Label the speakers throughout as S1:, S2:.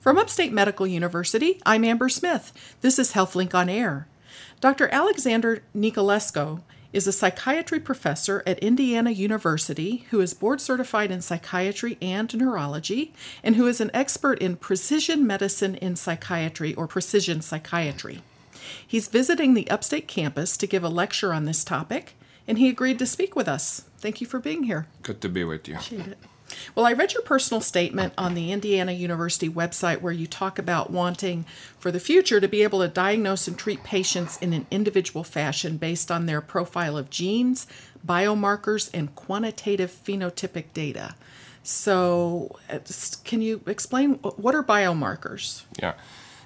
S1: From Upstate Medical University, I'm Amber Smith. This is HealthLink on Air. Dr. Alexander Niculescu is a psychiatry professor at Indiana University who is board certified in psychiatry and neurology and who is an expert in precision medicine in psychiatry or precision psychiatry. He's visiting the Upstate campus to give a lecture on this topic, and he agreed to speak with us. Thank you for being here.
S2: Good to be with you.
S1: Appreciate it. Well, I read your personal statement on the Indiana University website where you talk about wanting for the future to be able to diagnose and treat patients in an individual fashion based on their profile of genes, biomarkers, and quantitative phenotypic data. So, uh, can you explain what are biomarkers?
S2: Yeah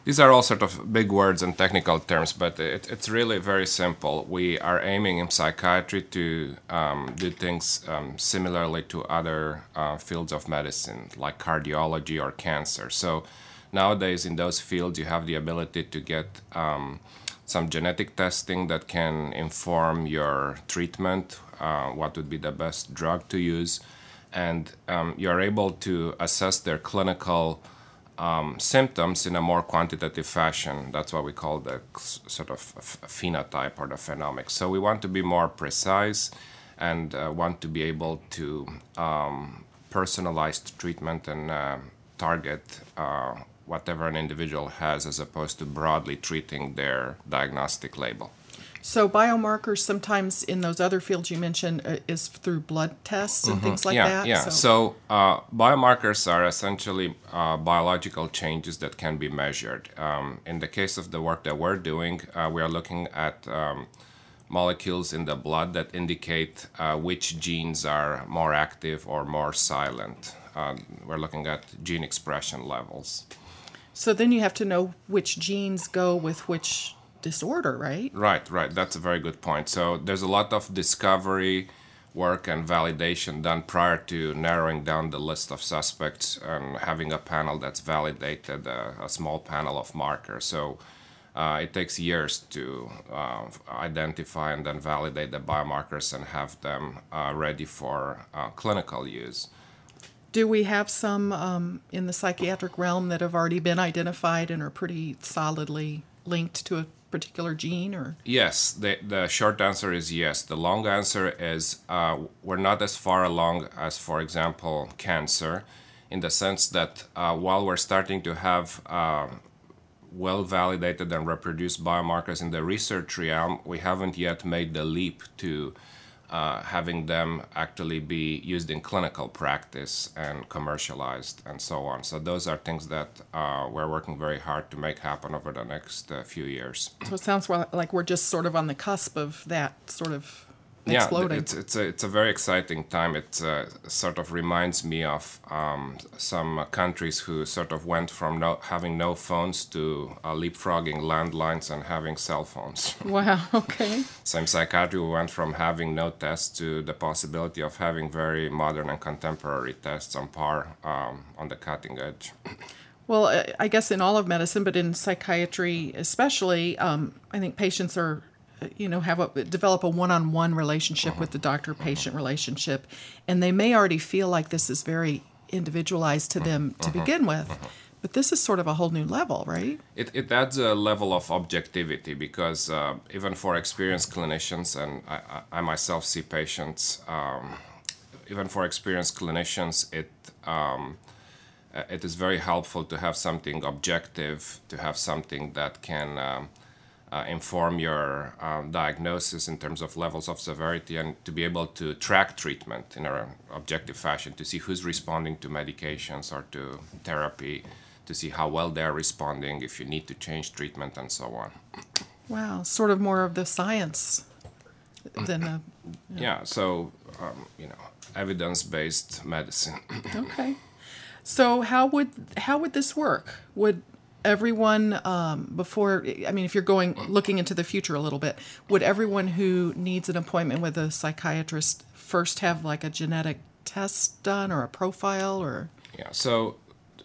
S2: these are all sort of big words and technical terms, but it, it's really very simple. We are aiming in psychiatry to um, do things um, similarly to other uh, fields of medicine, like cardiology or cancer. So nowadays, in those fields, you have the ability to get um, some genetic testing that can inform your treatment, uh, what would be the best drug to use, and um, you're able to assess their clinical um, symptoms in a more quantitative fashion. That's what we call the sort of phenotype or the phenomics. So we want to be more precise and uh, want to be able to um, personalize treatment and uh, target uh, whatever an individual has as opposed to broadly treating their diagnostic label.
S1: So biomarkers sometimes in those other fields you mentioned uh, is through blood tests and mm-hmm. things like
S2: yeah,
S1: that.
S2: Yeah, so, so uh, biomarkers are essentially uh, biological changes that can be measured. Um, in the case of the work that we're doing, uh, we are looking at um, molecules in the blood that indicate uh, which genes are more active or more silent. Uh, we're looking at gene expression levels.
S1: So then you have to know which genes go with which disorder, right?
S2: Right, right. That's a very good point. So there's a lot of discovery work and validation done prior to narrowing down the list of suspects and having a panel that's validated, uh, a small panel of markers. So uh, it takes years to uh, identify and then validate the biomarkers and have them uh, ready for uh, clinical use.
S1: Do we have some um, in the psychiatric realm that have already been identified and are pretty solidly linked to a particular gene or?
S2: Yes the, the short answer is yes. The long answer is uh, we're not as far along as for example cancer in the sense that uh, while we're starting to have uh, well validated and reproduced biomarkers in the research realm we haven't yet made the leap to uh, having them actually be used in clinical practice and commercialized and so on. So those are things that uh, we're working very hard to make happen over the next uh, few years.
S1: So it sounds like we're just sort of on the cusp of that sort of
S2: yeah, it's it's a it's a very exciting time. It uh, sort of reminds me of um, some countries who sort of went from no, having no phones to uh, leapfrogging landlines and having cell phones.
S1: Wow. Okay.
S2: so in psychiatry, we went from having no tests to the possibility of having very modern and contemporary tests on par, um, on the cutting edge.
S1: Well, I guess in all of medicine, but in psychiatry especially, um, I think patients are you know have a develop a one-on-one relationship uh-huh. with the doctor-patient uh-huh. relationship and they may already feel like this is very individualized to them to uh-huh. begin with uh-huh. but this is sort of a whole new level right
S2: it, it adds a level of objectivity because uh, even for experienced clinicians and i, I myself see patients um, even for experienced clinicians it um, it is very helpful to have something objective to have something that can um, uh, inform your um, diagnosis in terms of levels of severity and to be able to track treatment in an objective fashion to see who's responding to medications or to therapy, to see how well they're responding, if you need to change treatment, and so on.
S1: Wow, sort of more of the science than a.
S2: Yeah, yeah so, um, you know, evidence based medicine.
S1: okay. So how would how would this work? Would everyone um, before i mean if you're going looking into the future a little bit would everyone who needs an appointment with a psychiatrist first have like a genetic test done or a profile or?
S2: Yeah so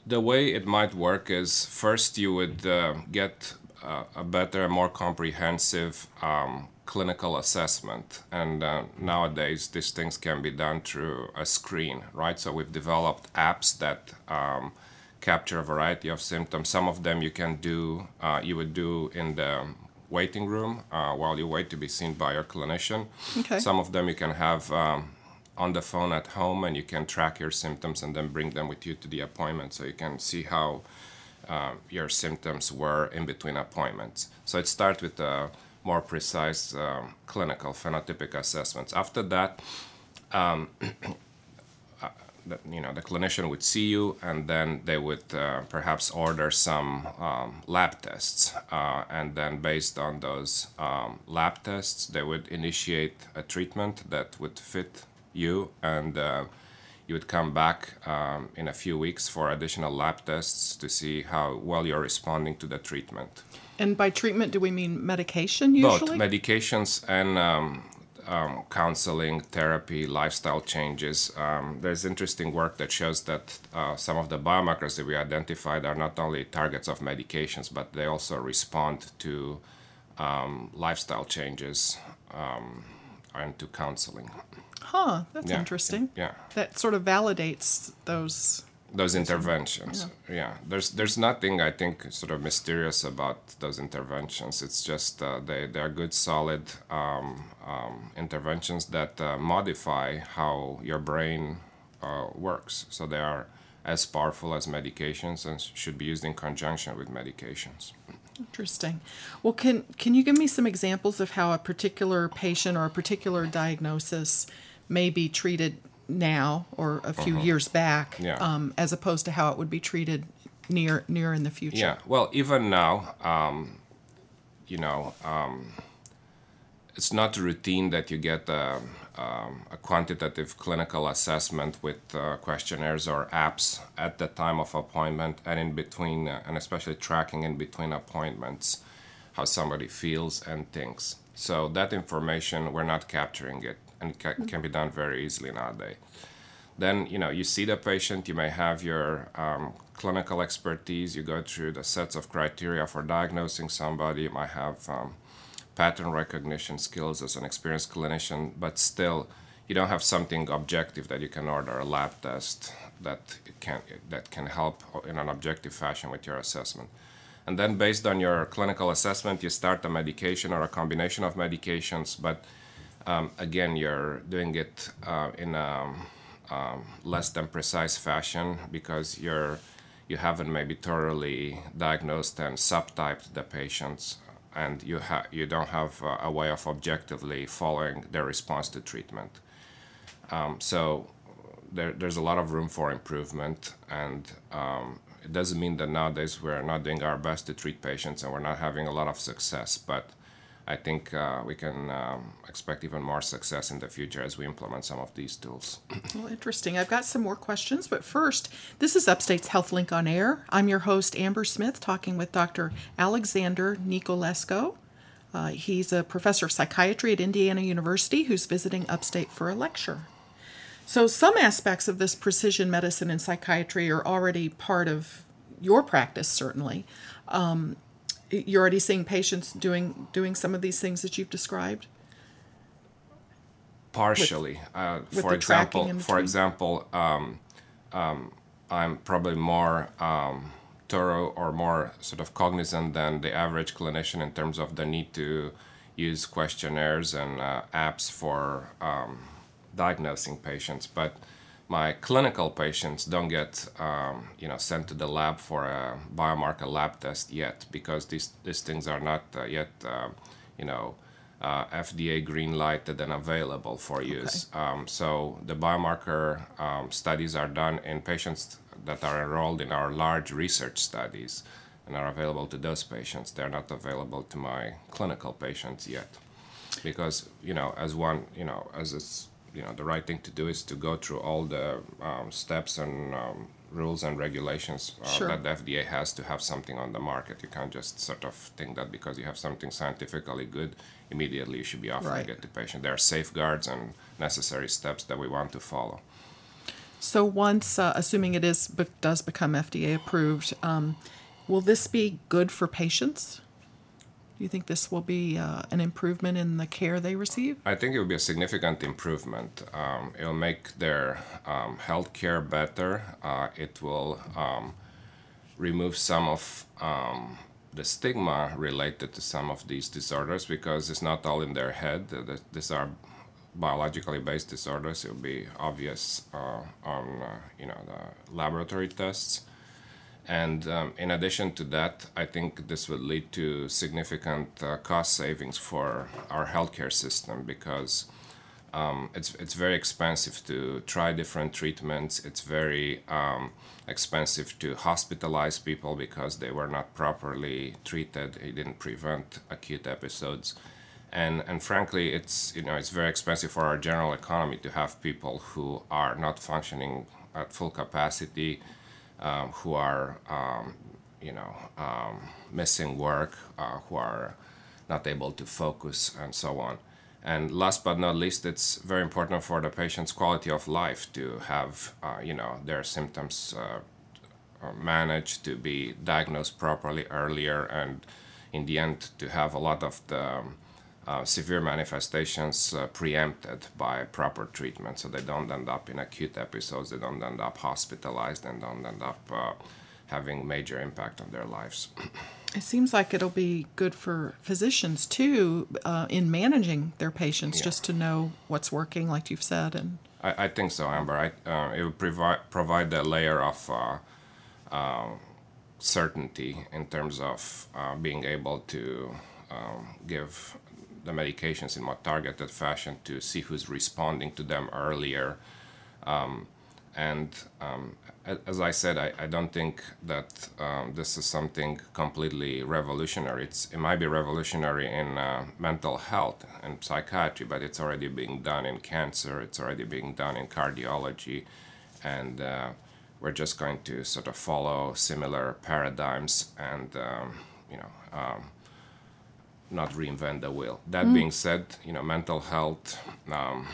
S2: the way it might work is first you would uh, get uh, a better more comprehensive um, clinical assessment. And uh, nowadays these things can be done through a screen right? So we've developed apps that um, capture a variety of symptoms. Some of them you can do, uh, you would do in the waiting room uh, while you wait to be seen by your clinician.
S1: Okay.
S2: Some of them you can have um, on the phone at home and you can track your symptoms and then bring them with you to the appointment so you can see how uh, your symptoms were in between appointments. So it starts with the more precise um, clinical phenotypic assessments. After that, um, uh, the, you know, the clinician would see you, and then they would uh, perhaps order some um, lab tests, uh, and then based on those um, lab tests, they would initiate a treatment that would fit you, and uh, you would come back um, in a few weeks for additional lab tests to see how well you're responding to the treatment.
S1: And by treatment, do we mean medication usually?
S2: Both medications and um, um, counseling, therapy, lifestyle changes. Um, there's interesting work that shows that uh, some of the biomarkers that we identified are not only targets of medications, but they also respond to um, lifestyle changes um, and to counseling.
S1: huh, that's
S2: Yeah,
S1: interesting.
S2: Yeah.
S1: That sort of validates those.
S2: Those interventions. Yeah. there's there's nothing i think sort of mysterious about those interventions. It's just uh, they they're good solid um, um, interventions that uh, modify how your brain uh, works. So they are as powerful as medications and should be used in conjunction with medications.
S1: Interesting. Well, can can you give me some examples of how a particular patient or a particular diagnosis may be treated now or a few years back,
S2: Uh-huh. Yeah.
S1: um, as opposed to how it would be treated near near in the future?
S2: Yeah, well, even now, um, you know, um, it's not routine that you get a, um, a quantitative clinical assessment with uh, questionnaires or apps at the time of appointment and in between, uh, and especially tracking in between appointments how somebody feels and thinks. So that information, we're not capturing it, and ca- can be done very easily nowadays. Then you know you see the patient you may have your um, clinical expertise you go through the sets of criteria for diagnosing somebody you might have um, pattern recognition skills as an experienced clinician but still you don't have something objective that you can order a lab test that can that can help in an objective fashion with your assessment. And then based on your clinical assessment you start a medication or a combination of medications but um, again you're doing it uh, in a um, less than precise fashion because you're you haven't maybe thoroughly diagnosed and subtyped the patients and you ha- you don't have a, a way of objectively following their response to treatment. Um, so there, there's a lot of room for improvement and um, it doesn't mean that nowadays we're not doing our best to treat patients and we're not having a lot of success but I think uh, we can um, expect even more success in the future as we implement some of these tools.
S1: Well, interesting. I've got some more questions, but first, this is Upstate's HealthLink on Air. I'm your host, Amber Smith, talking with Dr. Alexander Niculescu. Uh, he's a professor of psychiatry at Indiana University who's visiting Upstate for a lecture. So, some aspects of this precision medicine and psychiatry are already part of your practice, certainly. Um, you're already seeing patients doing doing some of these things that you've described.
S2: Partially, uh,
S1: with
S2: for example, for example, um, um, I'm probably more um, thorough or more sort of cognizant than the average clinician in terms of the need to use questionnaires and uh, apps for um, diagnosing patients. But my clinical patients don't get um, you know sent to the lab for a biomarker lab test yet because these these things are not uh, yet uh, you know uh, FDA green lighted and available for use. Um, so the biomarker um, studies are done in patients that are enrolled in our large research studies and are available to those patients. They're not available to my clinical patients yet because you know as one you know as it's you know the right thing to do is to go through all the um, steps and um, rules and regulations uh,
S1: Sure.
S2: that the FDA has to have something on the market. You can't just sort of think that because you have something scientifically good, immediately you should be offering
S1: Right.
S2: it to patients. There are safeguards and necessary steps that we want to follow.
S1: So once, uh, assuming it is does become FDA approved, um, will this be good for patients? Do you think this will be uh, an improvement in the care they receive?
S2: I think it will be a significant improvement. Um, it will make their um, health care better. Uh, it will um, remove some of um, the stigma related to some of these disorders because it's not all in their head. These are biologically based disorders. It will be obvious uh, on uh, you know the laboratory tests. And um, in addition to that, I think this would lead to significant uh, cost savings for our healthcare system because um, it's it's very expensive to try different treatments. It's very um, expensive to hospitalize people because they were not properly treated. It didn't prevent acute episodes, and and frankly, it's you know it's very expensive for our general economy to have people who are not functioning at full capacity, um, who are um, you know um, missing work, uh, who are not able to focus, and so on. And last but not least, it's very important for the patient's quality of life to have, uh, you know, their symptoms uh, managed, to be diagnosed properly earlier, and in the end, to have a lot of the um, uh, severe manifestations uh, preempted by proper treatment, so they don't end up in acute episodes, they don't end up hospitalized, and don't end up uh, having major impact on their lives.
S1: It seems like it'll be good for physicians too uh, in managing their patients, yeah. just to know what's working, like you've said. And
S2: I, I think so, Amber. I, uh, it will provide provide a layer of uh, uh certainty in terms of uh, being able to um, give the medications in more targeted fashion to see who's responding to them earlier. Um, and um, as I said, I, I don't think that um, this is something completely revolutionary. It's, it might be revolutionary in uh, mental health and psychiatry, but it's already being done in cancer, it's already being done in cardiology, and uh, we're just going to sort of follow similar paradigms and, um, you know, um, not reinvent the wheel. That mm. being said, you know, mental health um,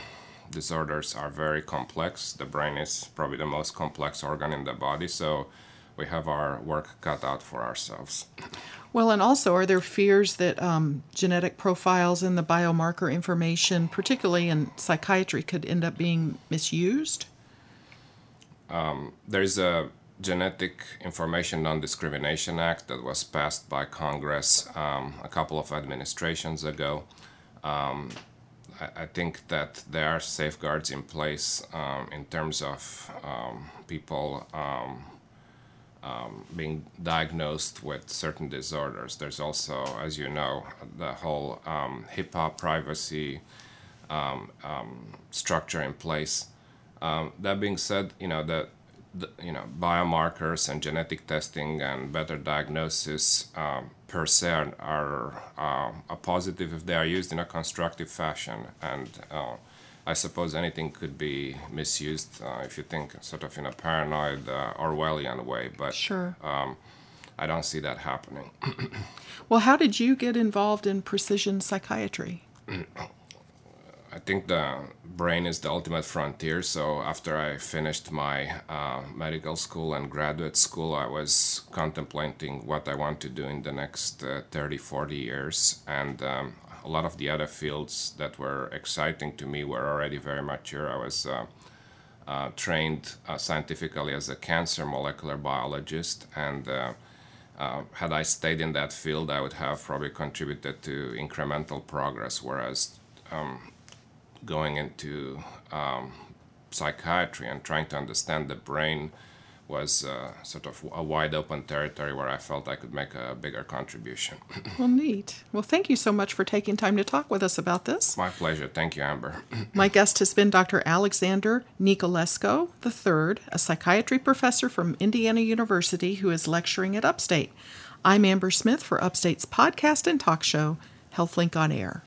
S2: disorders are very complex. The brain is probably the most complex organ in the body, so we have our work cut out for ourselves.
S1: Well, and also, are there fears that um, genetic profiles and the biomarker information, particularly in psychiatry, could end up being misused?
S2: Um, there's a Genetic Information Non Discrimination Act that was passed by Congress um, a couple of administrations ago. Um, I, think that there are safeguards in place um, in terms of um, people um, um, being diagnosed with certain disorders. There's also, as you know, the whole HIPAA privacy structure in place. that being said, you know the, you know biomarkers and genetic testing and better diagnosis um, per se are, are uh, a positive if they are used in a constructive fashion. And uh, I suppose anything could be misused uh, if you think sort of in a paranoid uh, Orwellian way but
S1: sure.
S2: um, I don't see that happening.
S1: Well how did you get involved in precision psychiatry
S2: I think the brain is the ultimate frontier. So after I finished my uh, medical school and graduate school, I was contemplating what I want to do in the next uh, 30, 40 years. And um, a lot of the other fields that were exciting to me were already very mature. I was uh, uh trained uh, scientifically as a cancer molecular biologist and uh, uh, had I stayed in that field, I would have probably contributed to incremental progress. Whereas um, going into um, psychiatry and trying to understand the brain was uh, sort of a wide open territory where I felt I could make a bigger contribution.
S1: well, neat. Well, thank you so much for taking time to talk with us about this.
S2: My pleasure. Thank you, Amber.
S1: My guest has been Dr. Alexander Niculescu III, a psychiatry professor from Indiana University who is lecturing at Upstate. I'm Amber Smith for Upstate's podcast and talk show, HealthLink on Air.